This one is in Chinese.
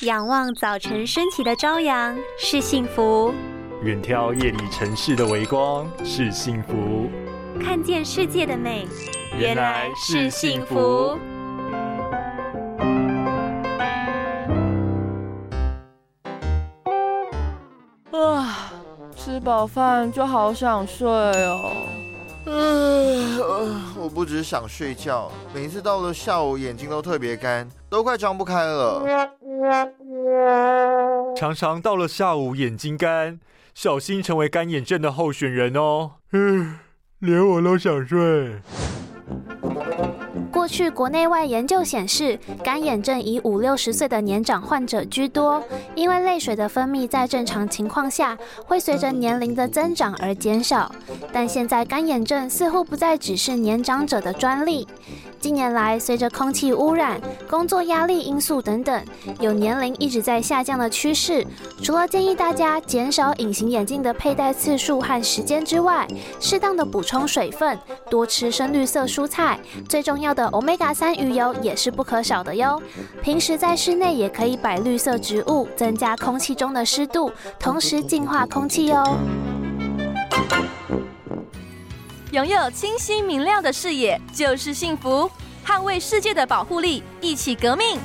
仰望早晨升起的朝阳是幸福，远眺夜里城市的微光是幸福，看见世界的美原来是幸福。啊，吃饱饭就好想睡哦。嗯，我不只想睡觉，每次到了下午眼睛都特别干，都快张不开了。常常到了下午眼睛干，小心成为干眼症的候选人哦。嗯，连我都想睡。过去国内外研究显示，干眼症以五六十岁的年长患者居多，因为泪水的分泌在正常情况下会随着年龄的增长而减少，但现在干眼症似乎不再只是年长者的专利。近年来，随着空气污染、工作压力因素等等，有年龄一直在下降的趋势。除了建议大家减少隐形眼镜的佩戴次数和时间之外，适当的补充水分，多吃深绿色蔬菜，最重要的 Omega 三鱼油也是不可少的哟。平时在室内也可以摆绿色植物，增加空气中的湿度，同时净化空气哟。拥有清晰明亮的视野就是幸福，捍卫世界的保护力，一起革命。